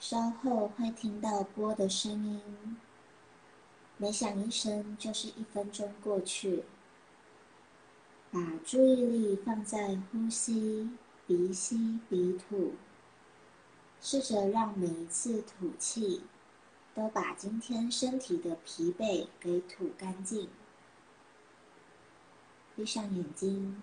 稍后会听到波的声音，每响一声就是一分钟过去。把注意力放在呼吸，鼻吸鼻吐，试着让每一次吐气都把今天身体的疲惫给吐干净。闭上眼睛。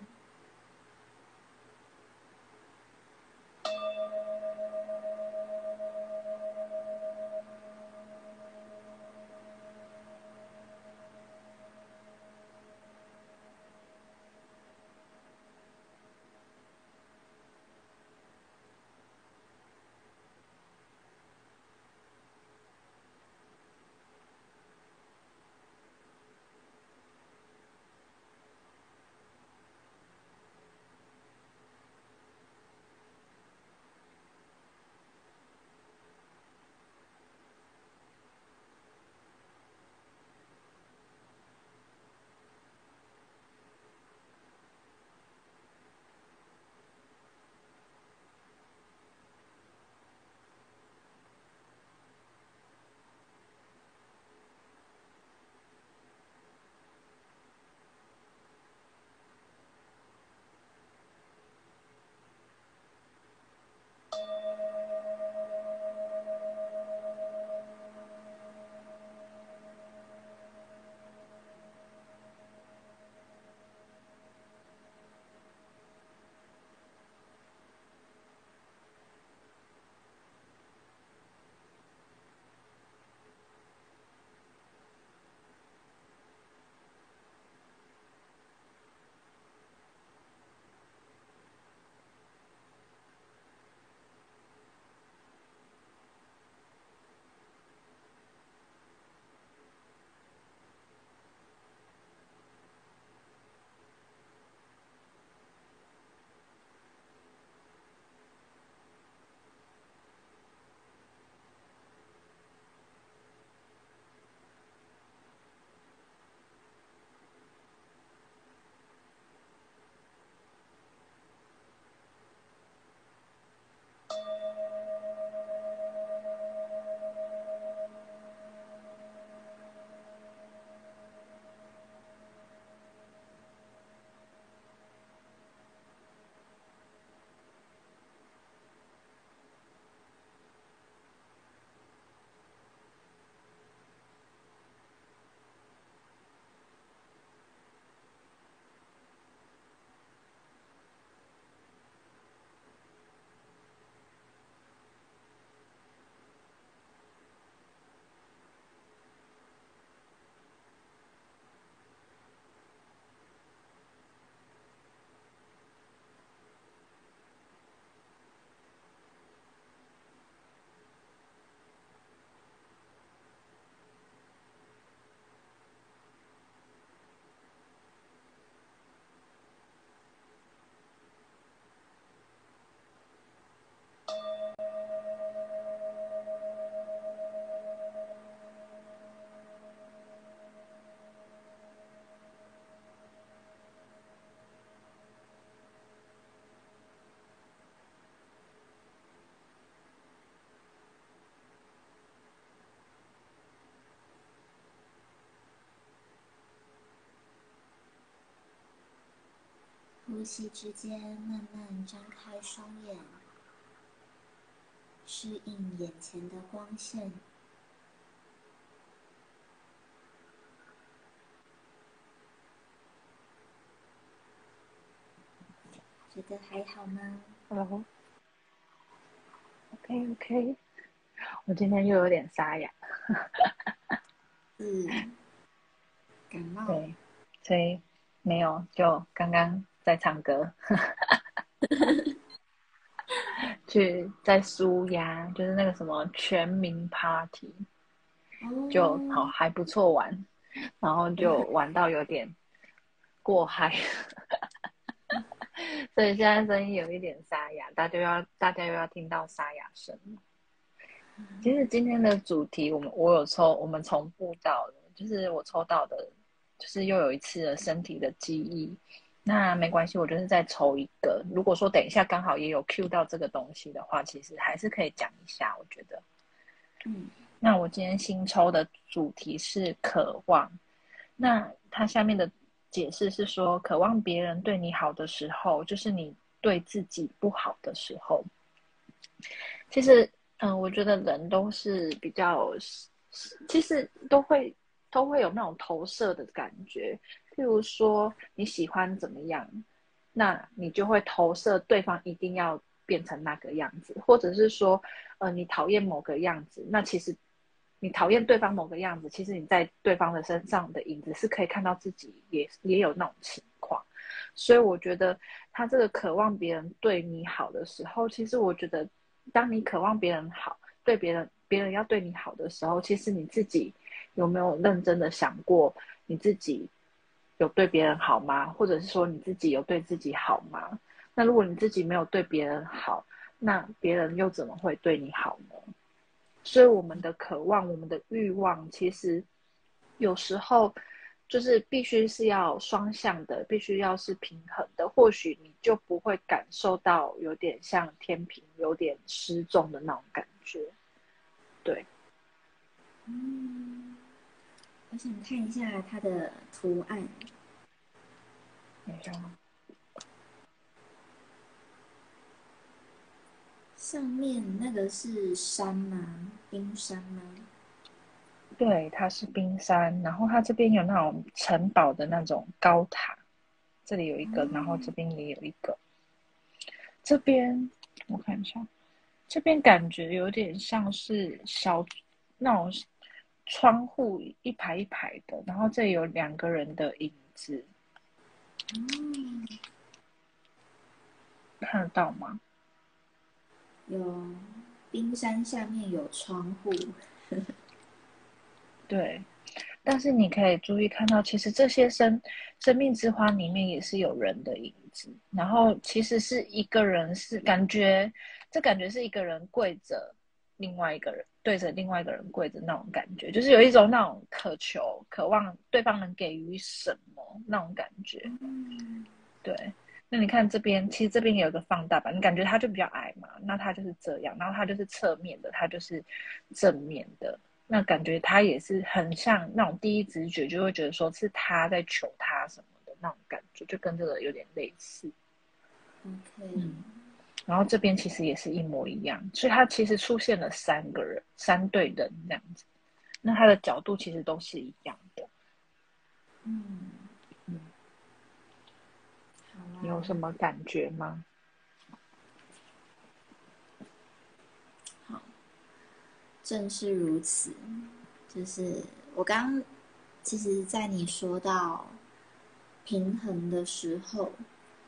吸之间，慢慢张开双眼，适应眼前的光线。觉得还好吗？Hello。OK OK。我今天又有点沙哑。嗯。感冒。对。所以没有，就刚刚。在唱歌，去在舒压，就是那个什么全民 Party，就好还不错玩，然后就 玩到有点过嗨，所以现在声音有一点沙哑，大家要大家又要听到沙哑声。其实今天的主题，我们我有抽，我们重复到了，就是我抽到的，就是又有一次的身体的记忆。那没关系，我就是再抽一个。如果说等一下刚好也有 Q 到这个东西的话，其实还是可以讲一下。我觉得嗯，那我今天新抽的主题是渴望。那它下面的解释是说，渴望别人对你好的时候，就是你对自己不好的时候。其实，嗯，我觉得人都是比较，其实都会都会有那种投射的感觉。譬如说你喜欢怎么样，那你就会投射对方一定要变成那个样子，或者是说，呃，你讨厌某个样子，那其实你讨厌对方某个样子，其实你在对方的身上的影子是可以看到自己也也有那种情况。所以我觉得他这个渴望别人对你好的时候，其实我觉得。当你渴望别人好，对别人别人要对你好的时候，其实你自己有没有认真的想过，你自己有对别人好吗？或者是说你自己有对自己好吗？那如果你自己没有对别人好，那别人又怎么会对你好呢？所以我们的渴望，我们的欲望，其实有时候。就是必须是要双向的，必须要是平衡的，或许你就不会感受到有点像天平有点失重的那种感觉。对，嗯，我想看一下它的图案。等一下，上面那个是山吗？冰山吗？对，它是冰山，然后它这边有那种城堡的那种高塔，这里有一个，然后这边也有一个。这边我看一下，这边感觉有点像是小那种窗户一排一排的，然后这里有两个人的影子。嗯，看得到吗？有，冰山下面有窗户。对，但是你可以注意看到，其实这些生生命之花里面也是有人的影子。然后其实是一个人，是感觉这感觉是一个人跪着，另外一个人对着另外一个人跪着那种感觉，就是有一种那种渴求、渴望对方能给予什么那种感觉。对，那你看这边，其实这边也有个放大版，你感觉他就比较矮嘛，那他就是这样，然后他就是侧面的，他就是正面的。那感觉他也是很像那种第一直觉就会觉得说是他在求他什么的那种感觉，就跟这个有点类似。OK，嗯，然后这边其实也是一模一样，所以它其实出现了三个人，三对人这样子。那它的角度其实都是一样的。嗯嗯，你有什么感觉吗？好正是如此，就是我刚，其实，在你说到平衡的时候，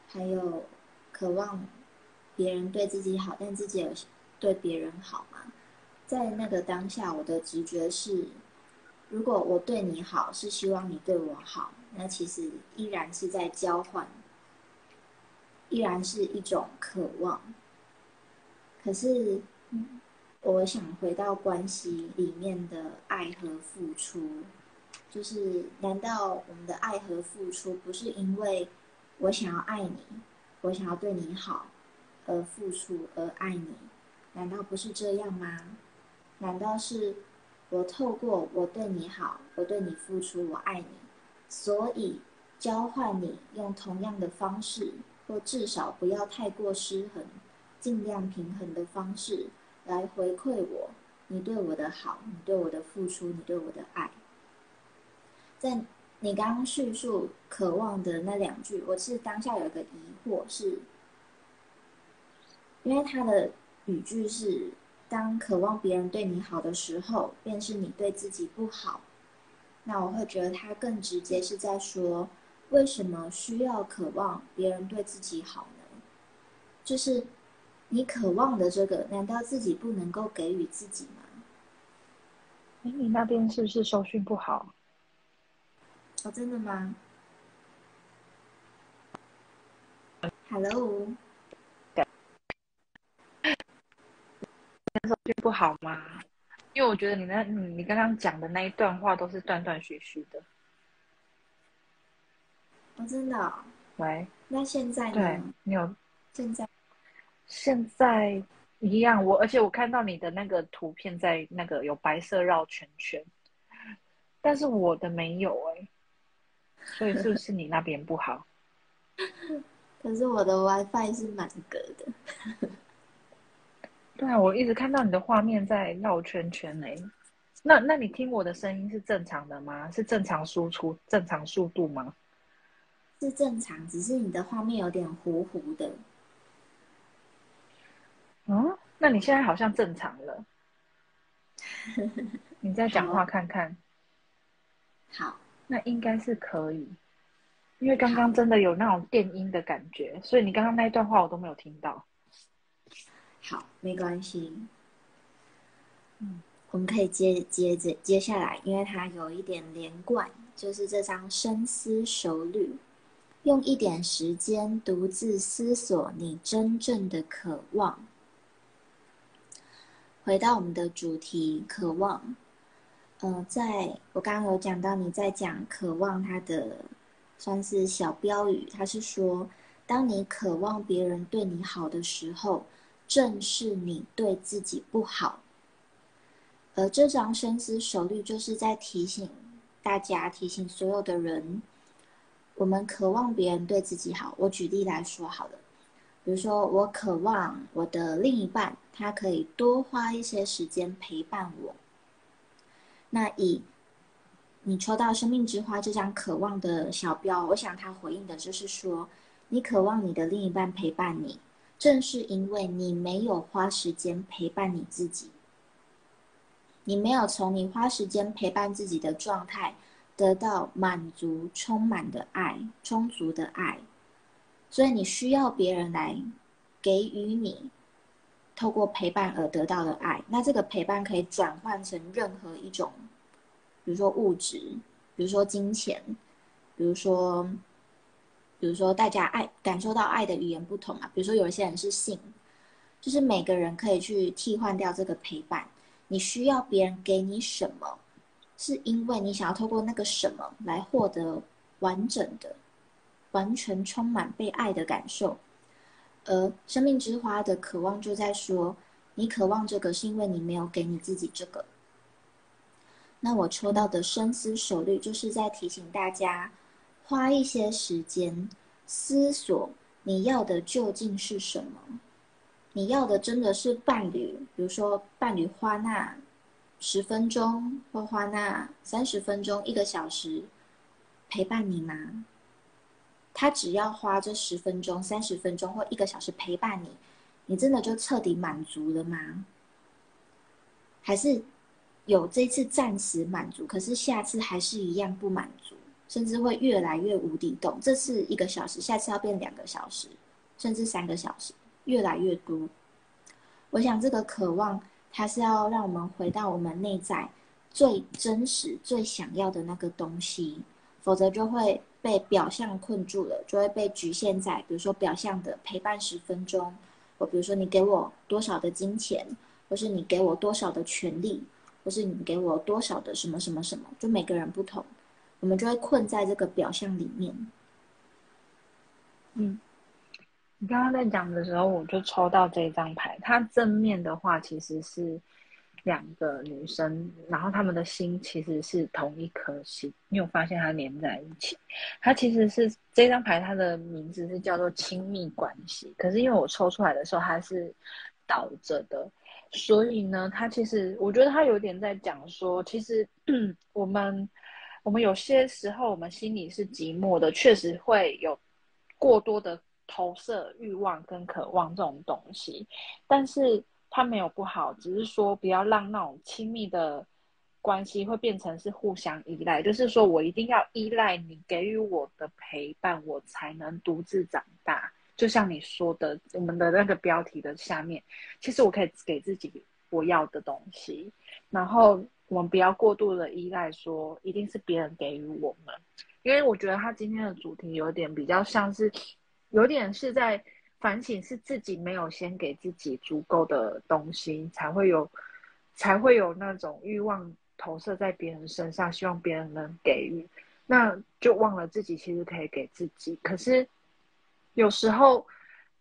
还有渴望别人对自己好，但自己有对别人好嘛？在那个当下，我的直觉是，如果我对你好，是希望你对我好，那其实依然是在交换，依然是一种渴望。可是，我想回到关系里面的爱和付出，就是难道我们的爱和付出不是因为我想要爱你，我想要对你好而付出而爱你？难道不是这样吗？难道是我透过我对你好，我对你付出，我爱你，所以交换你用同样的方式，或至少不要太过失衡，尽量平衡的方式？来回馈我，你对我的好，你对我的付出，你对我的爱。在你刚刚叙述渴望的那两句，我是当下有个疑惑，是因为他的语句是：当渴望别人对你好的时候，便是你对自己不好。那我会觉得他更直接是在说，为什么需要渴望别人对自己好呢？就是。你渴望的这个，难道自己不能够给予自己吗？哎，你那边是不是收讯不好？哦，真的吗？Hello，收讯不好吗？因为我觉得你那，你你刚刚讲的那一段话都是断断续续的。哦，真的。喂。那现在呢？对，你有现在。现在一样，我而且我看到你的那个图片，在那个有白色绕圈圈，但是我的没有哎，所以是不是你那边不好？可是我的 WiFi 是满格的。对啊，我一直看到你的画面在绕圈圈哎，那那你听我的声音是正常的吗？是正常输出、正常速度吗？是正常，只是你的画面有点糊糊的。嗯，那你现在好像正常了。你再讲话看看。好，那应该是可以，因为刚刚真的有那种电音的感觉，所以你刚刚那一段话我都没有听到。好，没关系。嗯，我们可以接接着接下来，因为它有一点连贯，就是这张深思熟虑，用一点时间独自思索你真正的渴望。回到我们的主题，渴望。呃，在我刚刚有讲到，你在讲渴望，它的算是小标语，它是说，当你渴望别人对你好的时候，正是你对自己不好。而这张深思熟虑，就是在提醒大家，提醒所有的人，我们渴望别人对自己好。我举例来说好了。比如说，我渴望我的另一半，他可以多花一些时间陪伴我。那以你抽到生命之花这张渴望的小标，我想他回应的就是说，你渴望你的另一半陪伴你，正是因为你没有花时间陪伴你自己，你没有从你花时间陪伴自己的状态得到满足、充满的爱、充足的爱。所以你需要别人来给予你透过陪伴而得到的爱。那这个陪伴可以转换成任何一种，比如说物质，比如说金钱，比如说，比如说大家爱感受到爱的语言不同啊。比如说有一些人是性，就是每个人可以去替换掉这个陪伴。你需要别人给你什么，是因为你想要透过那个什么来获得完整的。完全充满被爱的感受，而生命之花的渴望就在说：你渴望这个，是因为你没有给你自己这个。那我抽到的深思熟虑，就是在提醒大家，花一些时间思索你要的究竟是什么。你要的真的是伴侣，比如说伴侣花那十分钟，或花那三十分钟、一个小时陪伴你吗？他只要花这十分钟、三十分钟或一个小时陪伴你，你真的就彻底满足了吗？还是有这次暂时满足，可是下次还是一样不满足，甚至会越来越无底洞？这次一个小时，下次要变两个小时，甚至三个小时，越来越多。我想这个渴望，它是要让我们回到我们内在最真实、最想要的那个东西，否则就会。被表象困住了，就会被局限在，比如说表象的陪伴十分钟，或比如说你给我多少的金钱，或是你给我多少的权利，或是你给我多少的什么什么什么，就每个人不同，我们就会困在这个表象里面。嗯，你刚刚在讲的时候，我就抽到这张牌，它正面的话其实是。两个女生，然后她们的心其实是同一颗心，你有发现它连在一起？它其实是这张牌，它的名字是叫做亲密关系。可是因为我抽出来的时候它是倒着的，所以呢，它其实我觉得它有点在讲说，其实 我们我们有些时候我们心里是寂寞的，确实会有过多的投射欲望跟渴望这种东西，但是。它没有不好，只是说不要让那种亲密的关系会变成是互相依赖，就是说我一定要依赖你给予我的陪伴，我才能独自长大。就像你说的，我们的那个标题的下面，其实我可以给自己我要的东西，然后我们不要过度的依赖，说一定是别人给予我们，因为我觉得他今天的主题有点比较像是，有点是在。反省是自己没有先给自己足够的东西，才会有，才会有那种欲望投射在别人身上，希望别人能给予，那就忘了自己其实可以给自己。可是有时候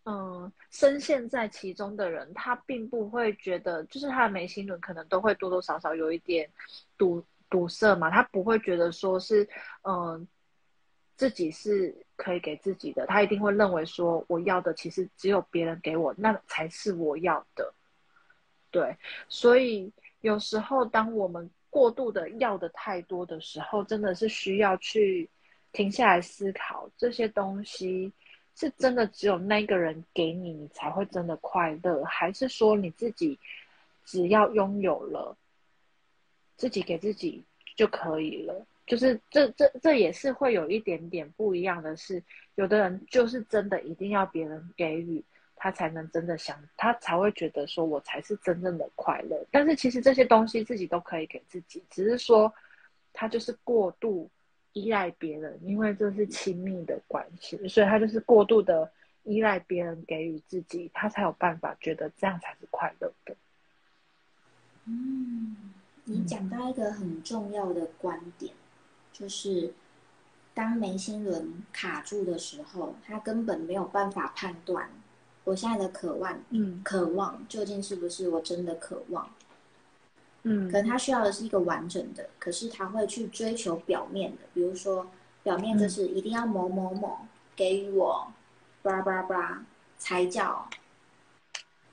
嗯，深陷在其中的人，他并不会觉得，就是他的眉心轮可能都会多多少少有一点堵堵塞嘛，他不会觉得说是，嗯，自己是可以给自己的，他一定会认为说，我要的其实只有别人给我，那才是我要的。对，所以有时候当我们过度的要的太多的时候，真的是需要去停下来思考这些东西。是真的只有那个人给你，你才会真的快乐，还是说你自己只要拥有了，自己给自己就可以了？就是这这这也是会有一点点不一样的是，有的人就是真的一定要别人给予，他才能真的想，他才会觉得说我才是真正的快乐。但是其实这些东西自己都可以给自己，只是说他就是过度。依赖别人，因为这是亲密的关系，所以他就是过度的依赖别人给予自己，他才有办法觉得这样才是快乐的。嗯，你讲到一个很重要的观点，就是当眉心轮卡住的时候，他根本没有办法判断我现在的渴望，嗯，渴望究竟是不是我真的渴望。嗯，可能他需要的是一个完整的，可是他会去追求表面的，比如说表面就是一定要某某某给予我，叭叭叭，才叫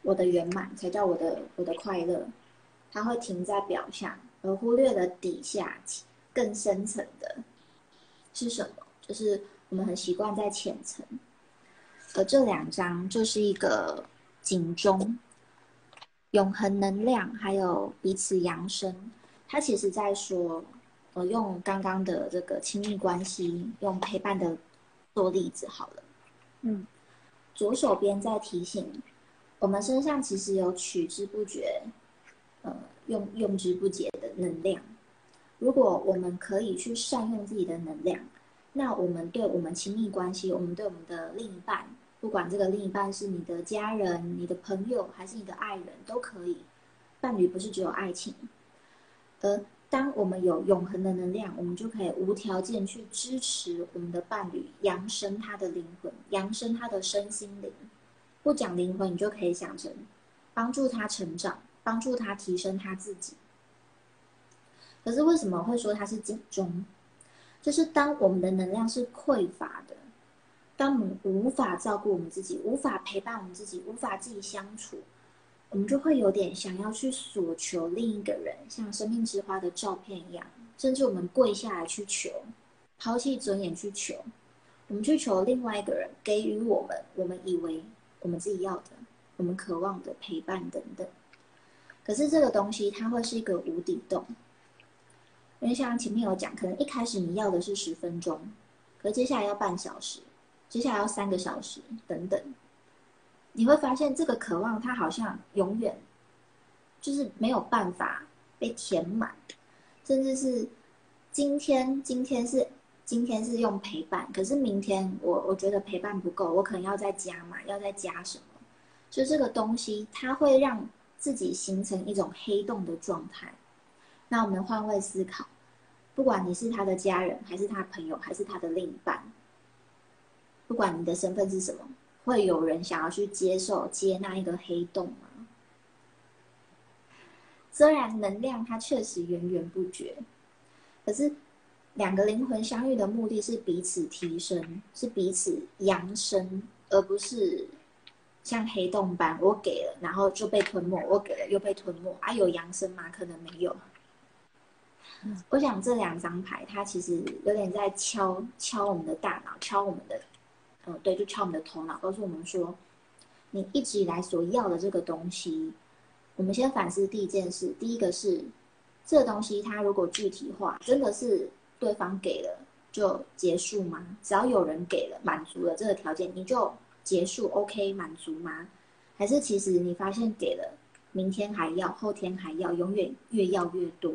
我的圆满，才叫我的我的快乐。他会停在表象，而忽略了底下更深层的是什么？就是我们很习惯在浅层，而这两张就是一个警钟。永恒能量，还有彼此扬升，他其实在说，我用刚刚的这个亲密关系，用陪伴的做例子好了。嗯，左手边在提醒我们身上其实有取之不绝，呃，用用之不竭的能量。如果我们可以去善用自己的能量，那我们对我们亲密关系，我们对我们的另一半。不管这个另一半是你的家人、你的朋友，还是你的爱人，都可以。伴侣不是只有爱情，而当我们有永恒的能量，我们就可以无条件去支持我们的伴侣，扬升他的灵魂，扬升他的身心灵。不讲灵魂，你就可以想成帮助他成长，帮助他提升他自己。可是为什么会说他是警钟？就是当我们的能量是匮乏的。当我们无法照顾我们自己，无法陪伴我们自己，无法自己相处，我们就会有点想要去索求另一个人，像生命之花的照片一样，甚至我们跪下来去求，抛弃尊严去求，我们去求另外一个人给予我们我们以为我们自己要的，我们渴望的陪伴等等。可是这个东西它会是一个无底洞，因为像前面有讲，可能一开始你要的是十分钟，可接下来要半小时。接下来要三个小时等等，你会发现这个渴望它好像永远就是没有办法被填满，甚至是今天今天是今天是用陪伴，可是明天我我觉得陪伴不够，我可能要再加嘛，要再加什么？就这个东西它会让自己形成一种黑洞的状态。那我们换位思考，不管你是他的家人，还是他朋友，还是他的另一半。不管你的身份是什么，会有人想要去接受、接纳一个黑洞吗？虽然能量它确实源源不绝，可是两个灵魂相遇的目的是彼此提升，是彼此扬升，而不是像黑洞般我给了，然后就被吞没；我给了又被吞没。啊，有扬升吗？可能没有。我想这两张牌，它其实有点在敲敲我们的大脑，敲我们的。嗯，对，就敲我们的头脑，告诉我们说，你一直以来所要的这个东西，我们先反思第一件事。第一个是，这东西它如果具体化，真的是对方给了就结束吗？只要有人给了，满足了这个条件，你就结束？OK，满足吗？还是其实你发现给了，明天还要，后天还要，永远越要越多？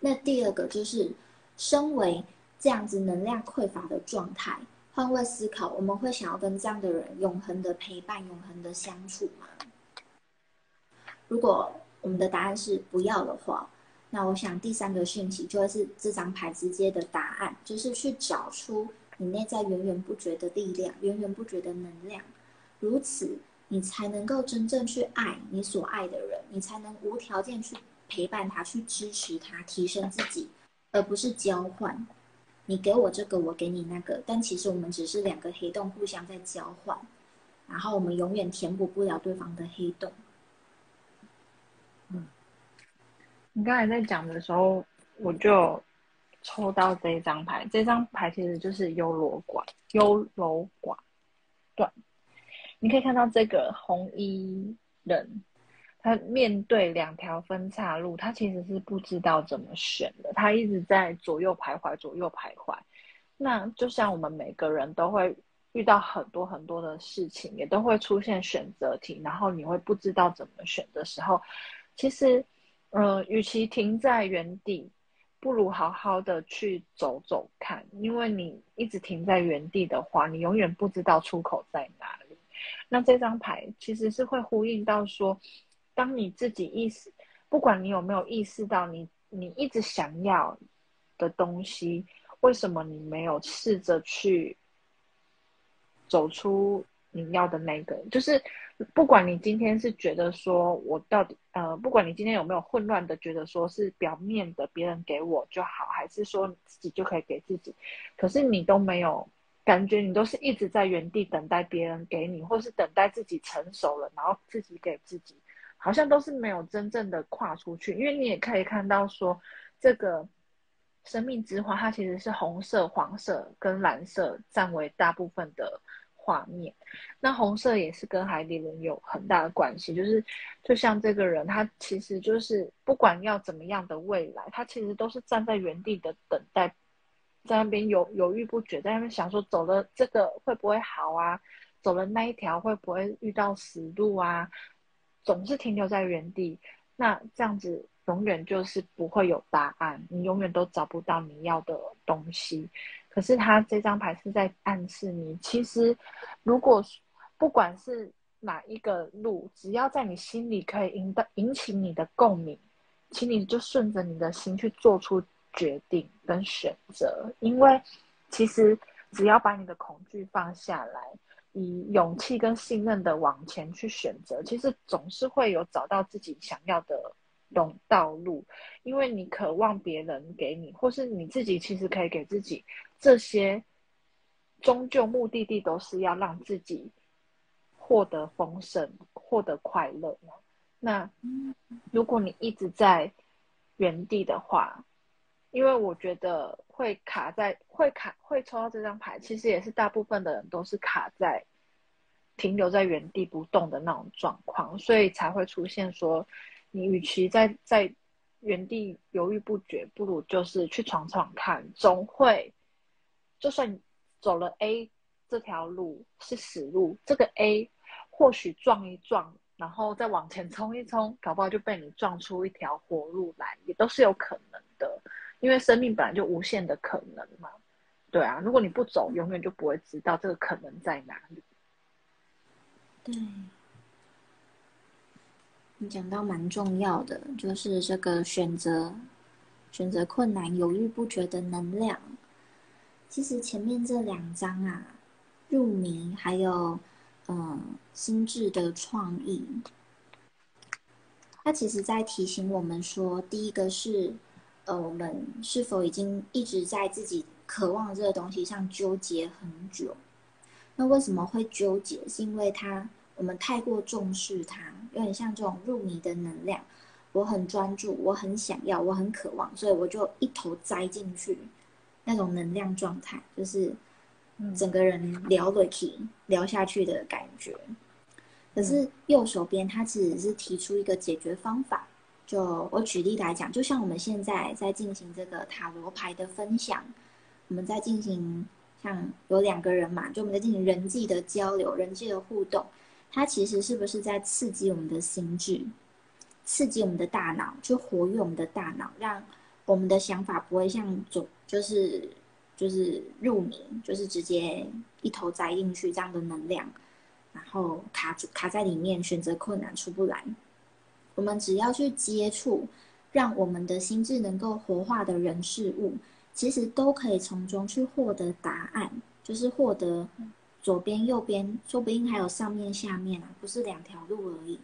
那第二个就是，身为这样子能量匮乏的状态。换位思考，我们会想要跟这样的人永恒的陪伴、永恒的相处吗？如果我们的答案是不要的话，那我想第三个讯息就会是这张牌直接的答案，就是去找出你内在源源不绝的力量、源源不绝的能量，如此，你才能够真正去爱你所爱的人，你才能无条件去陪伴他，去支持他，提升自己，而不是交换。你给我这个，我给你那个，但其实我们只是两个黑洞互相在交换，然后我们永远填补不了对方的黑洞。嗯，你刚才在讲的时候，我就抽到这张牌，这张牌其实就是优柔寡优柔寡断。你可以看到这个红衣人。他面对两条分岔路，他其实是不知道怎么选的，他一直在左右徘徊，左右徘徊。那就像我们每个人都会遇到很多很多的事情，也都会出现选择题，然后你会不知道怎么选的时候，其实，嗯，与其停在原地，不如好好的去走走看，因为你一直停在原地的话，你永远不知道出口在哪里。那这张牌其实是会呼应到说。当你自己意识，不管你有没有意识到，你你一直想要的东西，为什么你没有试着去走出你要的那个？就是不管你今天是觉得说我到底呃，不管你今天有没有混乱的觉得说是表面的别人给我就好，还是说自己就可以给自己，可是你都没有感觉，你都是一直在原地等待别人给你，或是等待自己成熟了，然后自己给自己。好像都是没有真正的跨出去，因为你也可以看到说，这个生命之花它其实是红色、黄色跟蓝色占为大部分的画面。那红色也是跟海底人有很大的关系，就是就像这个人，他其实就是不管要怎么样的未来，他其实都是站在原地的等待，在那边犹犹豫不决，在那边想说走了这个会不会好啊？走了那一条会不会遇到死路啊？总是停留在原地，那这样子永远就是不会有答案，你永远都找不到你要的东西。可是他这张牌是在暗示你，其实如果不管是哪一个路，只要在你心里可以引到引起你的共鸣，请你就顺着你的心去做出决定跟选择，因为其实只要把你的恐惧放下来。以勇气跟信任的往前去选择，其实总是会有找到自己想要的道道路，因为你渴望别人给你，或是你自己其实可以给自己这些，终究目的地都是要让自己获得丰盛、获得快乐嘛。那如果你一直在原地的话，因为我觉得会卡在会卡会抽到这张牌，其实也是大部分的人都是卡在停留在原地不动的那种状况，所以才会出现说，你与其在在原地犹豫不决，不如就是去闯闯看，总会就算你走了 A 这条路是死路，这个 A 或许撞一撞，然后再往前冲一冲，搞不好就被你撞出一条活路来，也都是有可能的。因为生命本来就无限的可能嘛，对啊，如果你不走，永远就不会知道这个可能在哪里。对，你讲到蛮重要的，就是这个选择，选择困难、犹豫不决的能量。其实前面这两章啊，入迷还有嗯心智的创意，它其实在提醒我们说，第一个是。呃，我们是否已经一直在自己渴望这个东西上纠结很久？那为什么会纠结？是因为它我们太过重视它，有点像这种入迷的能量。我很专注，我很想要，我很渴望，所以我就一头栽进去，那种能量状态，就是整个人聊了起聊下去的感觉。可是右手边，他其实是提出一个解决方法。就我举例来讲，就像我们现在在进行这个塔罗牌的分享，我们在进行像有两个人嘛，就我们在进行人际的交流、人际的互动，它其实是不是在刺激我们的心智，刺激我们的大脑，就活跃我们的大脑，让我们的想法不会像总就是就是入迷，就是直接一头栽进去这样的能量，然后卡住卡在里面，选择困难出不来。我们只要去接触，让我们的心智能够活化的人事物，其实都可以从中去获得答案，就是获得左边、右边，说不定还有上面、下面啊，不是两条路而已。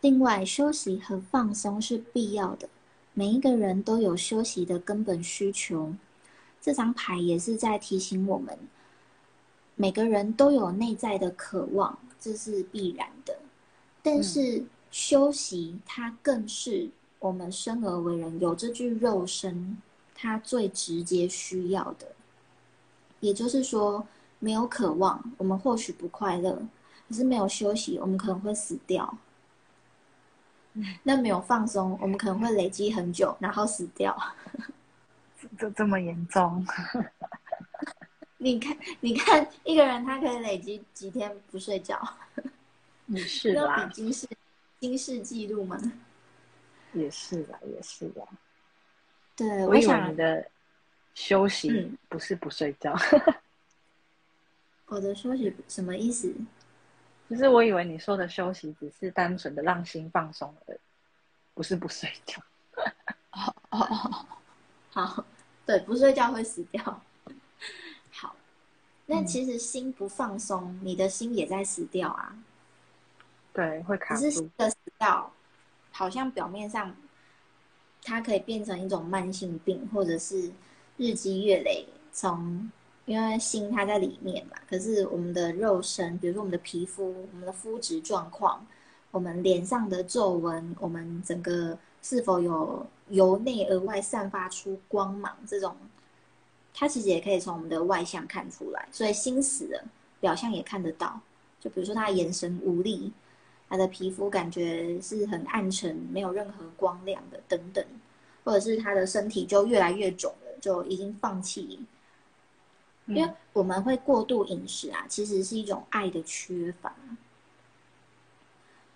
另外，休息和放松是必要的，每一个人都有休息的根本需求。这张牌也是在提醒我们，每个人都有内在的渴望，这是必然的。但是休息，它更是我们生而为人有这具肉身，它最直接需要的。也就是说，没有渴望，我们或许不快乐；可是没有休息，我们可能会死掉。那没有放松，我们可能会累积很久，然后死掉。这这么严重？你看，你看，一个人他可以累积几天不睡觉？也是啦，比金世金世纪录吗？也是啦，也是啦。对，我以为你的休息不是不睡觉。我的休息什么意思？就是我以为你说的休息只是单纯的让心放松而已，不是不睡觉。哦哦哦，好。对，不睡觉会死掉。好，那其实心不放松，你的心也在死掉啊。对，会卡住。只是的死掉，好像表面上它可以变成一种慢性病，或者是日积月累。从因为心它在里面嘛，可是我们的肉身，比如说我们的皮肤、我们的肤质状况、我们脸上的皱纹，我们整个是否有。由内而外散发出光芒，这种，它其实也可以从我们的外向看出来。所以心死了，表象也看得到。就比如说他眼神无力，他的皮肤感觉是很暗沉，没有任何光亮的等等，或者是他的身体就越来越肿了，就已经放弃。因为我们会过度饮食啊，其实是一种爱的缺乏。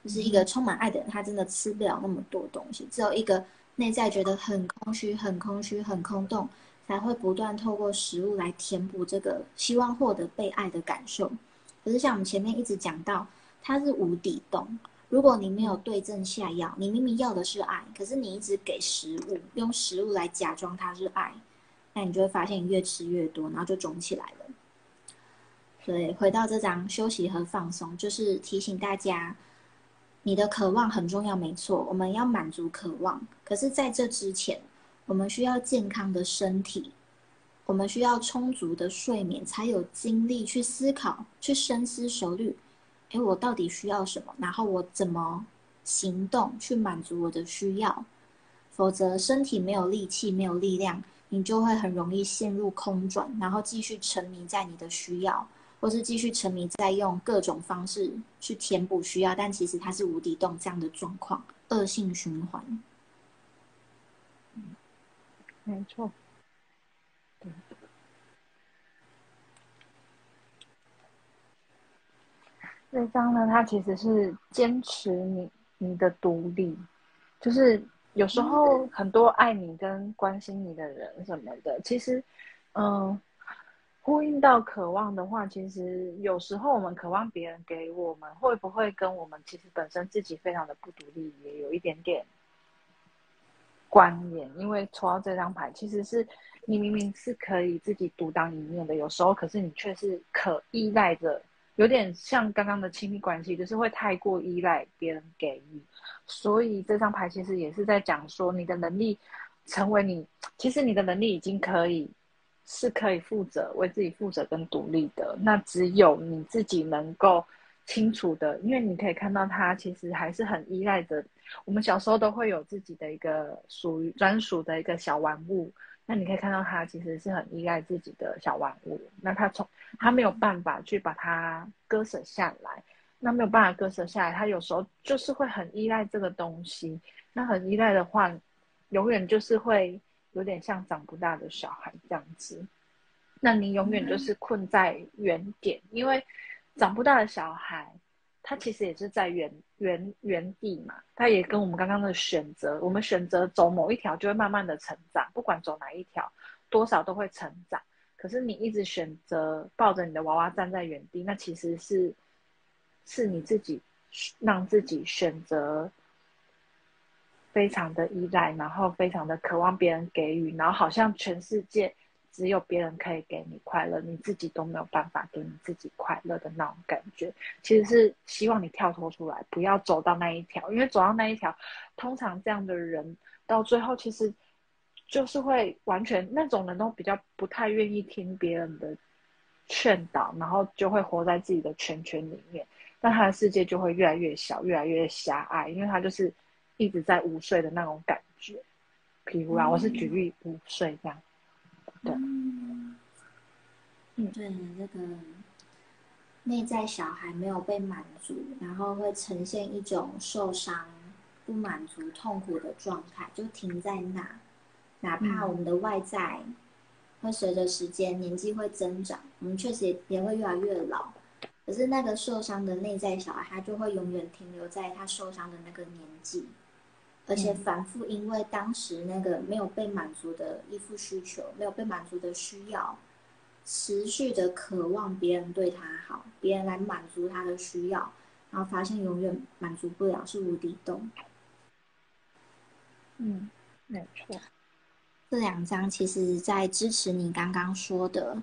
就是一个充满爱的人，他真的吃不了那么多东西，只有一个。内在觉得很空虚、很空虚、很空洞，才会不断透过食物来填补这个希望获得被爱的感受。可是像我们前面一直讲到，它是无底洞。如果你没有对症下药，你明明要的是爱，可是你一直给食物，用食物来假装它是爱，那你就会发现越吃越多，然后就肿起来了。所以回到这张休息和放松，就是提醒大家。你的渴望很重要，没错，我们要满足渴望。可是，在这之前，我们需要健康的身体，我们需要充足的睡眠，才有精力去思考、去深思熟虑。诶，我到底需要什么？然后我怎么行动去满足我的需要？否则，身体没有力气、没有力量，你就会很容易陷入空转，然后继续沉迷在你的需要。或是继续沉迷在用各种方式去填补需要，但其实它是无底洞这样的状况，恶性循环。没错。这张呢，它其实是坚持你你的独立，就是有时候很多爱你跟关心你的人什么的，其实，嗯。呼应到渴望的话，其实有时候我们渴望别人给我们，会不会跟我们其实本身自己非常的不独立，也有一点点关联？因为抽到这张牌，其实是你明明是可以自己独当一面的，有时候可是你却是可依赖着，有点像刚刚的亲密关系，就是会太过依赖别人给予。所以这张牌其实也是在讲说，你的能力成为你，其实你的能力已经可以。是可以负责、为自己负责跟独立的。那只有你自己能够清楚的，因为你可以看到他其实还是很依赖着。我们小时候都会有自己的一个属于专属的一个小玩物。那你可以看到他其实是很依赖自己的小玩物。那他从他没有办法去把它割舍下来。那没有办法割舍下来，他有时候就是会很依赖这个东西。那很依赖的话，永远就是会。有点像长不大的小孩这样子，那你永远就是困在原点，因为长不大的小孩，他其实也是在原原原地嘛。他也跟我们刚刚的选择，我们选择走某一条，就会慢慢的成长，不管走哪一条，多少都会成长。可是你一直选择抱着你的娃娃站在原地，那其实是是你自己让自己选择。非常的依赖，然后非常的渴望别人给予，然后好像全世界只有别人可以给你快乐，你自己都没有办法给你自己快乐的那种感觉。其实是希望你跳脱出来，不要走到那一条，因为走到那一条，通常这样的人到最后其实就是会完全那种人都比较不太愿意听别人的劝导，然后就会活在自己的圈圈里面，那他的世界就会越来越小，越来越狭隘，因为他就是一直在午睡的那种感觉。譬如啊，我是举例午睡这样。对，嗯，对，那个内在小孩没有被满足，然后会呈现一种受伤、不满足、痛苦的状态，就停在那。哪怕我们的外在会随着时间年纪会增长，我们确实也也会越来越老，可是那个受伤的内在小孩，他就会永远停留在他受伤的那个年纪。而且反复，因为当时那个没有被满足的依附需求，没有被满足的需要，持续的渴望别人对他好，别人来满足他的需要，然后发现永远满足不了，是无底洞。嗯，没错。这两张其实在支持你刚刚说的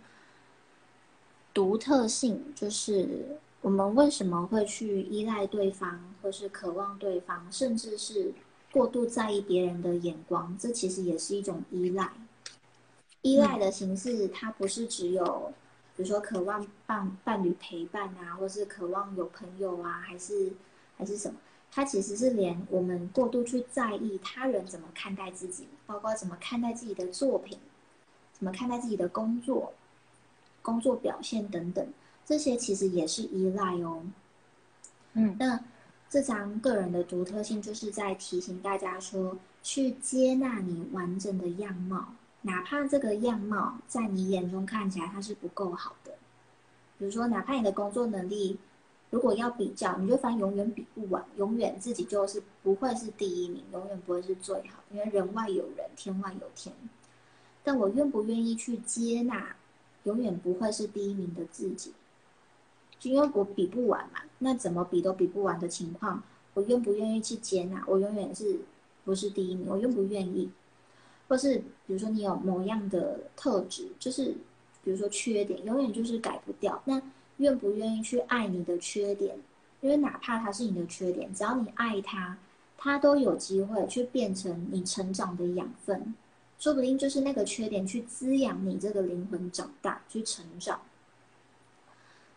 独特性，就是我们为什么会去依赖对方，或是渴望对方，甚至是。过度在意别人的眼光，这其实也是一种依赖。依赖的形式，它不是只有，比如说渴望伴伴侣陪伴啊，或是渴望有朋友啊，还是还是什么？它其实是连我们过度去在意他人怎么看待自己，包括怎么看待自己的作品，怎么看待自己的工作、工作表现等等，这些其实也是依赖哦。嗯，那。这张个人的独特性，就是在提醒大家说，去接纳你完整的样貌，哪怕这个样貌在你眼中看起来它是不够好的。比如说，哪怕你的工作能力，如果要比较，你就发现永远比不完，永远自己就是不会是第一名，永远不会是最好，因为人外有人，天外有天。但我愿不愿意去接纳，永远不会是第一名的自己？因为我比不完嘛，那怎么比都比不完的情况，我愿不愿意去接纳？我永远是不是第一名？我愿不愿意？或是比如说你有某样的特质，就是比如说缺点，永远就是改不掉。那愿不愿意去爱你的缺点？因为哪怕它是你的缺点，只要你爱它，它都有机会去变成你成长的养分，说不定就是那个缺点去滋养你这个灵魂长大，去成长。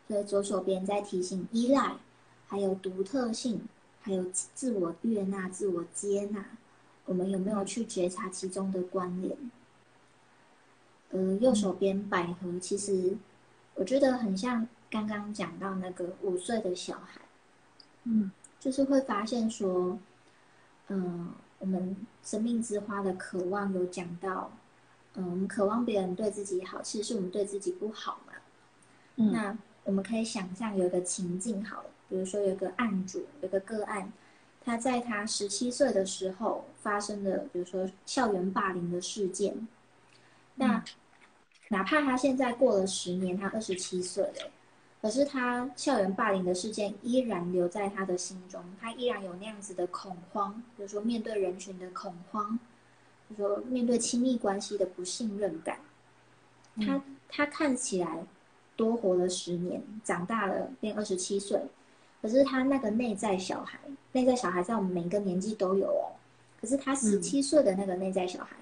所以左手边在提醒依赖，还有独特性，还有自我悦纳、自我接纳，我们有没有去觉察其中的关联？呃，右手边百合，其实我觉得很像刚刚讲到那个五岁的小孩，嗯，就是会发现说，嗯，我们生命之花的渴望有讲到，嗯，我们渴望别人对自己好，其实是我们对自己不好嘛，嗯，那。我们可以想象有一个情境，好了，比如说有个案主，有个个案，他在他十七岁的时候发生的，比如说校园霸凌的事件。那哪怕他现在过了十年，他二十七岁了，可是他校园霸凌的事件依然留在他的心中，他依然有那样子的恐慌，比如说面对人群的恐慌，比如说面对亲密关系的不信任感。他他看起来。多活了十年，长大了变二十七岁，可是他那个内在小孩，内在小孩在我们每个年纪都有哦。可是他十七岁的那个内在小孩，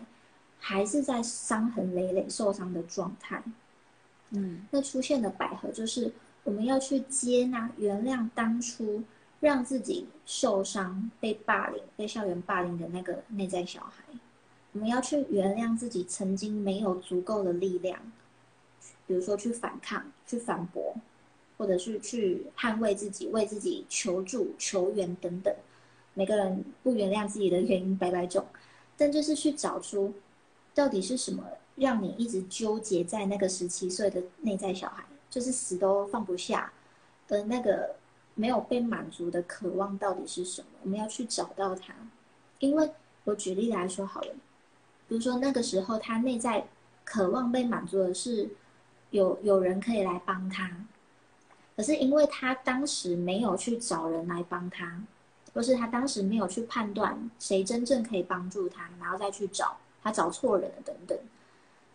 还是在伤痕累累、受伤的状态。嗯，那出现的百合就是我们要去接纳、原谅当初让自己受伤、被霸凌、被校园霸凌的那个内在小孩。我们要去原谅自己曾经没有足够的力量。比如说去反抗、去反驳，或者是去捍卫自己、为自己求助、求援等等。每个人不原谅自己的原因百百种，但就是去找出到底是什么让你一直纠结在那个十七岁的内在小孩，就是死都放不下的那个没有被满足的渴望到底是什么？我们要去找到它。因为我举例来说好了，比如说那个时候他内在渴望被满足的是。有有人可以来帮他，可是因为他当时没有去找人来帮他，或是他当时没有去判断谁真正可以帮助他，然后再去找他找错人了等等，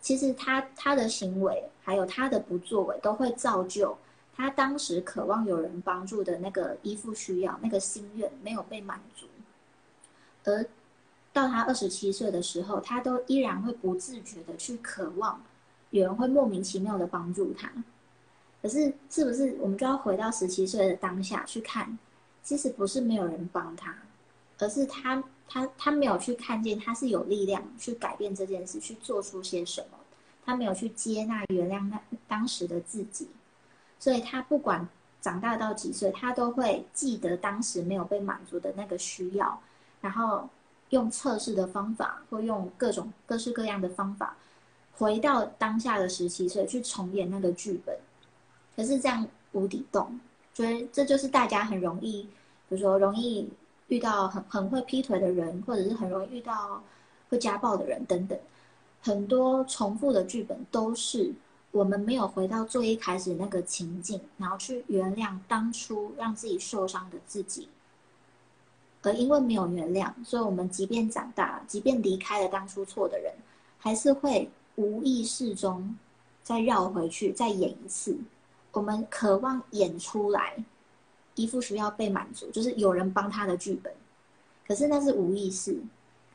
其实他他的行为还有他的不作为，都会造就他当时渴望有人帮助的那个依附需要、那个心愿没有被满足，而到他二十七岁的时候，他都依然会不自觉的去渴望有人会莫名其妙的帮助他。可是，是不是我们就要回到十七岁的当下去看？其实不是没有人帮他，而是他他他没有去看见他是有力量去改变这件事，去做出些什么。他没有去接纳、原谅那当时的自己，所以他不管长大到几岁，他都会记得当时没有被满足的那个需要，然后用测试的方法，或用各种各式各样的方法，回到当下的十七岁去重演那个剧本。可是这样无底洞，所以这就是大家很容易，比如说容易遇到很很会劈腿的人，或者是很容易遇到会家暴的人等等。很多重复的剧本都是我们没有回到最一开始那个情境，然后去原谅当初让自己受伤的自己，而因为没有原谅，所以我们即便长大，即便离开了当初错的人，还是会无意识中再绕回去，再演一次。我们渴望演出来，一副需要被满足，就是有人帮他的剧本，可是那是无意识。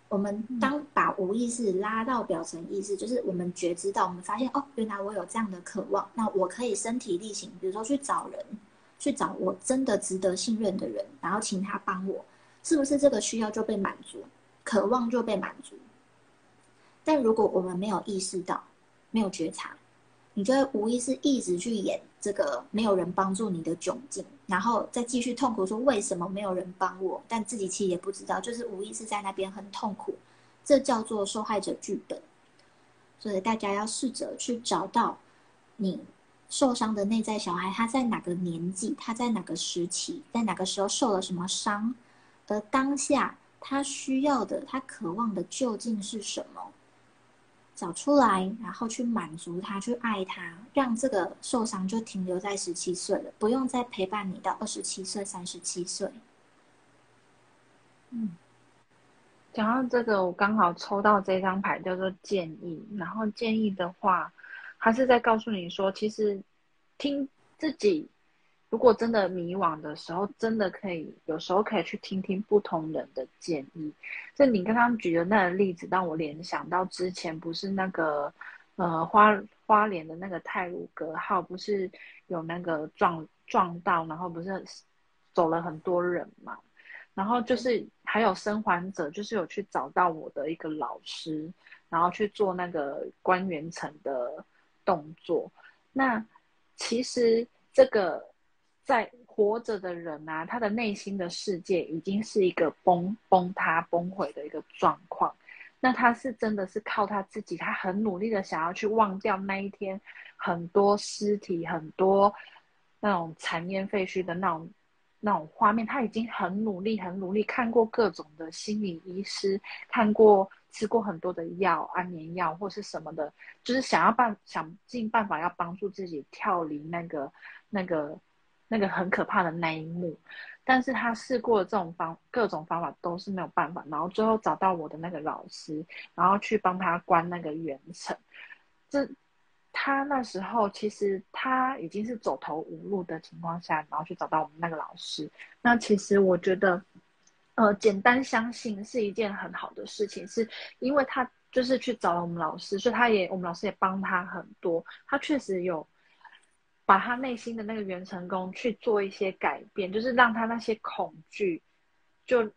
我们当把无意识拉到表层意识，就是我们觉知到，我们发现哦，原来我有这样的渴望，那我可以身体力行，比如说去找人，去找我真的值得信任的人，然后请他帮我，是不是这个需要就被满足，渴望就被满足？但如果我们没有意识到，没有觉察，你就会无意识一直去演这个没有人帮助你的窘境。然后再继续痛苦，说为什么没有人帮我？但自己其实也不知道，就是无意识在那边很痛苦，这叫做受害者剧本。所以大家要试着去找到你受伤的内在小孩，他在哪个年纪，他在哪个时期，在哪个时候受了什么伤，而当下他需要的、他渴望的究竟是什么？找出来，然后去满足他，去爱他，让这个受伤就停留在十七岁了，不用再陪伴你到二十七岁、三十七岁。嗯，讲到这个，我刚好抽到这张牌叫做建议，然后建议的话，他是在告诉你说，其实听自己。如果真的迷惘的时候，真的可以有时候可以去听听不同人的建议。就你刚刚举的那个例子，让我联想到之前不是那个呃花花莲的那个泰鲁格号，不是有那个撞撞到，然后不是走了很多人嘛？然后就是还有生还者，就是有去找到我的一个老师，然后去做那个关元层的动作。那其实这个。在活着的人啊，他的内心的世界已经是一个崩崩塌、崩毁的一个状况。那他是真的是靠他自己，他很努力的想要去忘掉那一天很多尸体、很多那种残烟废墟的那种那种画面。他已经很努力、很努力，看过各种的心理医师，看过吃过很多的药、安眠药或是什么的，就是想要办想尽办法要帮助自己跳离那个那个。那个很可怕的那一幕，但是他试过这种方各种方法都是没有办法，然后最后找到我的那个老师，然后去帮他关那个元城。这他那时候其实他已经是走投无路的情况下，然后去找到我们那个老师。那其实我觉得，呃，简单相信是一件很好的事情，是因为他就是去找了我们老师，所以他也我们老师也帮他很多，他确实有。把他内心的那个元成功去做一些改变，就是让他那些恐惧，就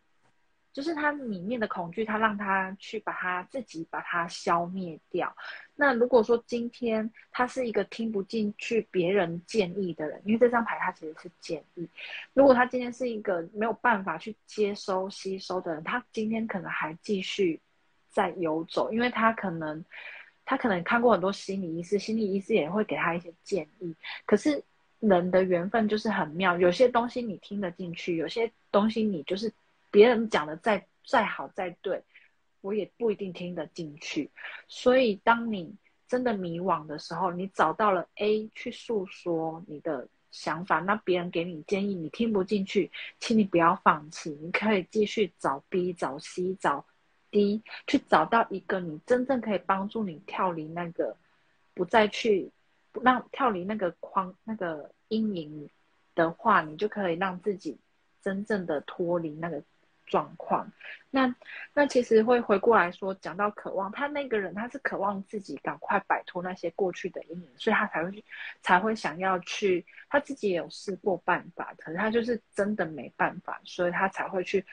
就是他里面的恐惧，他让他去把他自己把它消灭掉。那如果说今天他是一个听不进去别人建议的人，因为这张牌他其实是建议，如果他今天是一个没有办法去接收吸收的人，他今天可能还继续在游走，因为他可能。他可能看过很多心理医师，心理医师也会给他一些建议。可是人的缘分就是很妙，有些东西你听得进去，有些东西你就是别人讲的再再好再对，我也不一定听得进去。所以当你真的迷惘的时候，你找到了 A 去诉说你的想法，那别人给你建议你听不进去，请你不要放弃，你可以继续找 B、找 C、找低，去找到一个你真正可以帮助你跳离那个，不再去不让跳离那个框那个阴影的话，你就可以让自己真正的脱离那个。状况，那那其实会回过来说，讲到渴望，他那个人他是渴望自己赶快摆脱那些过去的阴影，所以他才会，才会想要去，他自己也有试过办法，可是他就是真的没办法，所以他才会去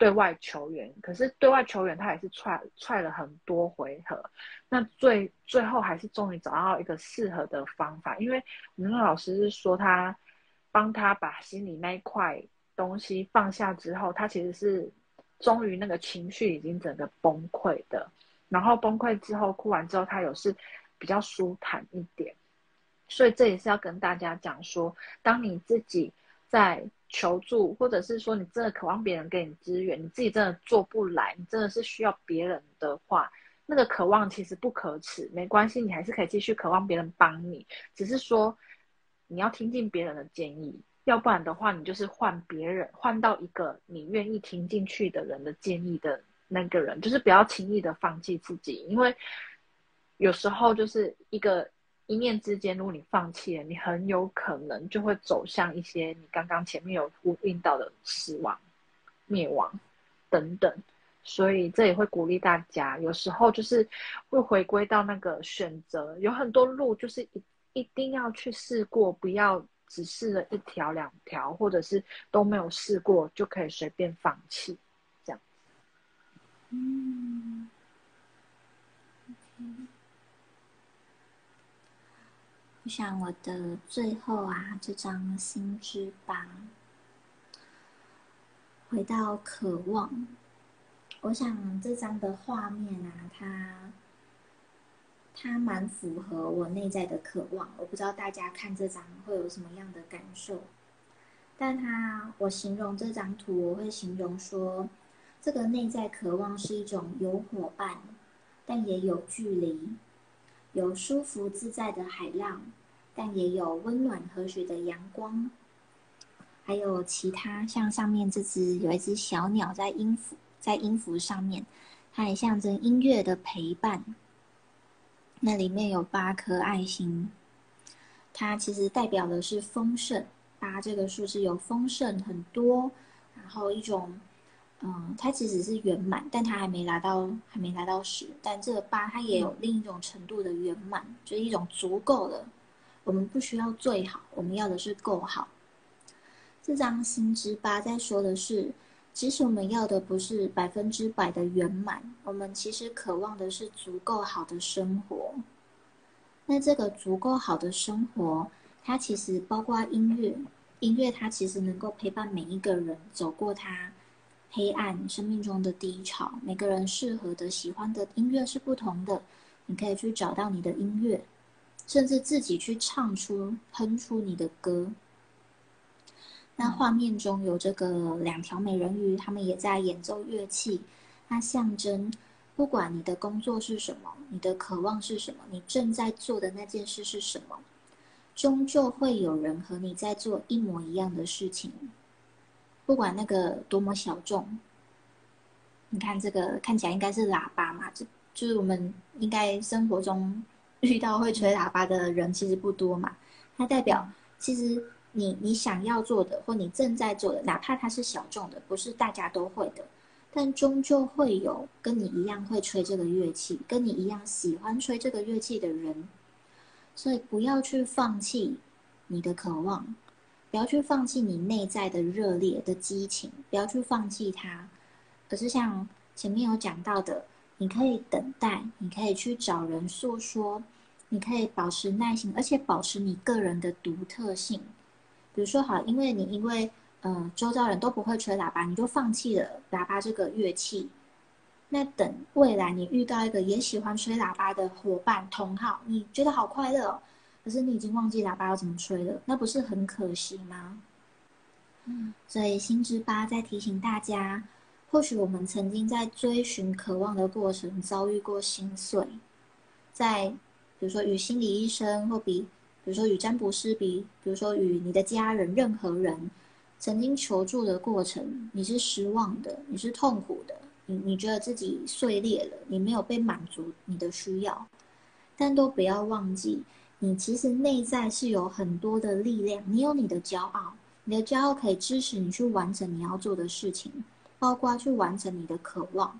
对外求援。可是对外求援，他也是踹踹了很多回合，那最最后还是终于找到一个适合的方法，因为我们老师是说他帮他把心里那一块。东西放下之后，他其实是终于那个情绪已经整个崩溃的，然后崩溃之后哭完之后，他有是比较舒坦一点，所以这也是要跟大家讲说，当你自己在求助，或者是说你真的渴望别人给你支援，你自己真的做不来，你真的是需要别人的话，那个渴望其实不可耻，没关系，你还是可以继续渴望别人帮你，只是说你要听进别人的建议。要不然的话，你就是换别人，换到一个你愿意听进去的人的建议的那个人，就是不要轻易的放弃自己，因为有时候就是一个一念之间，如果你放弃了，你很有可能就会走向一些你刚刚前面有呼应到的死亡、灭亡等等。所以这也会鼓励大家，有时候就是会回归到那个选择，有很多路就是一一定要去试过，不要。只试了一条两条，或者是都没有试过，就可以随便放弃，这样。嗯。我想我的最后啊，这张心之吧，回到渴望。我想这张的画面啊，它。它蛮符合我内在的渴望，我不知道大家看这张会有什么样的感受。但它，我形容这张图，我会形容说，这个内在渴望是一种有伙伴，但也有距离，有舒服自在的海浪，但也有温暖和煦的阳光，还有其他像上面这只有一只小鸟在音符在音符上面，它也象征音乐的陪伴。那里面有八颗爱心，它其实代表的是丰盛。八这个数字有丰盛很多，然后一种，嗯，它其实是圆满，但它还没达到，还没达到十。但这个八它也有另一种程度的圆满，就是一种足够的。我们不需要最好，我们要的是够好。这张星之八在说的是。其实我们要的不是百分之百的圆满，我们其实渴望的是足够好的生活。那这个足够好的生活，它其实包括音乐，音乐它其实能够陪伴每一个人走过他黑暗生命中的低潮。每个人适合的、喜欢的音乐是不同的，你可以去找到你的音乐，甚至自己去唱出、哼出你的歌。那画面中有这个两条美人鱼，他们也在演奏乐器。它象征，不管你的工作是什么，你的渴望是什么，你正在做的那件事是什么，终究会有人和你在做一模一样的事情。不管那个多么小众，你看这个看起来应该是喇叭嘛？这就是我们应该生活中遇到会吹喇叭的人其实不多嘛。它代表其实。你你想要做的，或你正在做的，哪怕它是小众的，不是大家都会的，但终究会有跟你一样会吹这个乐器，跟你一样喜欢吹这个乐器的人。所以不要去放弃你的渴望，不要去放弃你内在的热烈的激情，不要去放弃它，可是像前面有讲到的，你可以等待，你可以去找人诉说，你可以保持耐心，而且保持你个人的独特性。比如说，好，因为你因为，嗯，周遭人都不会吹喇叭，你就放弃了喇叭这个乐器。那等未来你遇到一个也喜欢吹喇叭的伙伴同好，你觉得好快乐，哦，可是你已经忘记喇叭要怎么吹了，那不是很可惜吗？嗯，所以心之八在提醒大家，或许我们曾经在追寻渴望的过程遭遇过心碎，在比如说与心理医生或比。比如说与占卜师比，比如说与你的家人、任何人曾经求助的过程，你是失望的，你是痛苦的，你你觉得自己碎裂了，你没有被满足你的需要，但都不要忘记，你其实内在是有很多的力量，你有你的骄傲，你的骄傲可以支持你去完成你要做的事情，包括去完成你的渴望。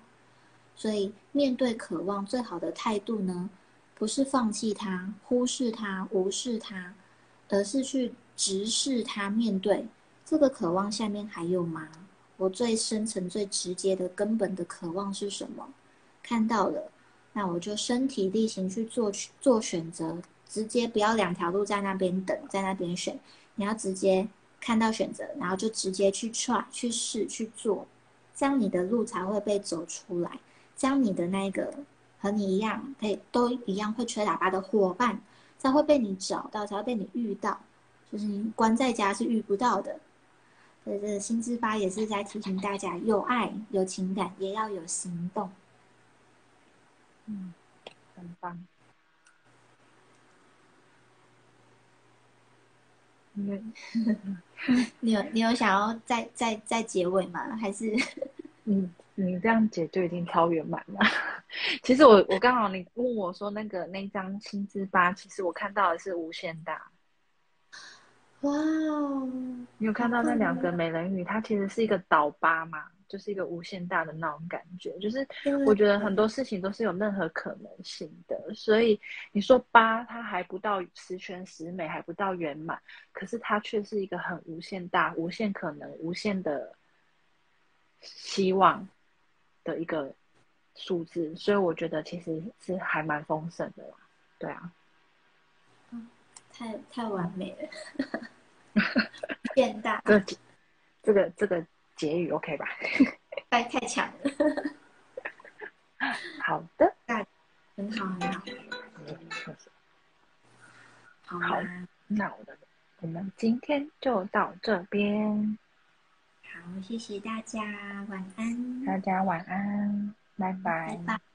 所以面对渴望，最好的态度呢，不是放弃它、忽视它、无视它，而是去直视它，面对这个渴望下面还有吗？我最深层、最直接的根本的渴望是什么？看到了，那我就身体力行去做做选择，直接不要两条路在那边等，在那边选，你要直接看到选择，然后就直接去 try 去试去做，这样你的路才会被走出来，这样你的那个和你一样，可以都一样会吹喇叭的伙伴，才会被你找到，才会被你遇到，就是你关在家是遇不到的。所以这个新之发也是在提醒大家，有爱、有情感，也要有行动。嗯，很棒。你 你有你有想要再再再结尾吗？还是你，你 这样解就已经超圆满了。其实我我刚好你问我说那个那张青之八，其实我看到的是无限大。哇哦！你有看到那两个美人鱼？它其实是一个倒八嘛，就是一个无限大的那种感觉。就是我觉得很多事情都是有任何可能性的，所以你说八，它还不到十全十美，还不到圆满，可是它却是一个很无限大、无限可能、无限的希望的一个数字。所以我觉得其实是还蛮丰盛的啦，对啊。太太完美了，变大。这这个这个结语 OK 吧？太太强了。好的，那很好很好。好，好，那我们我们今天就到这边。好，谢谢大家，晚安。大家晚安，拜拜。拜拜。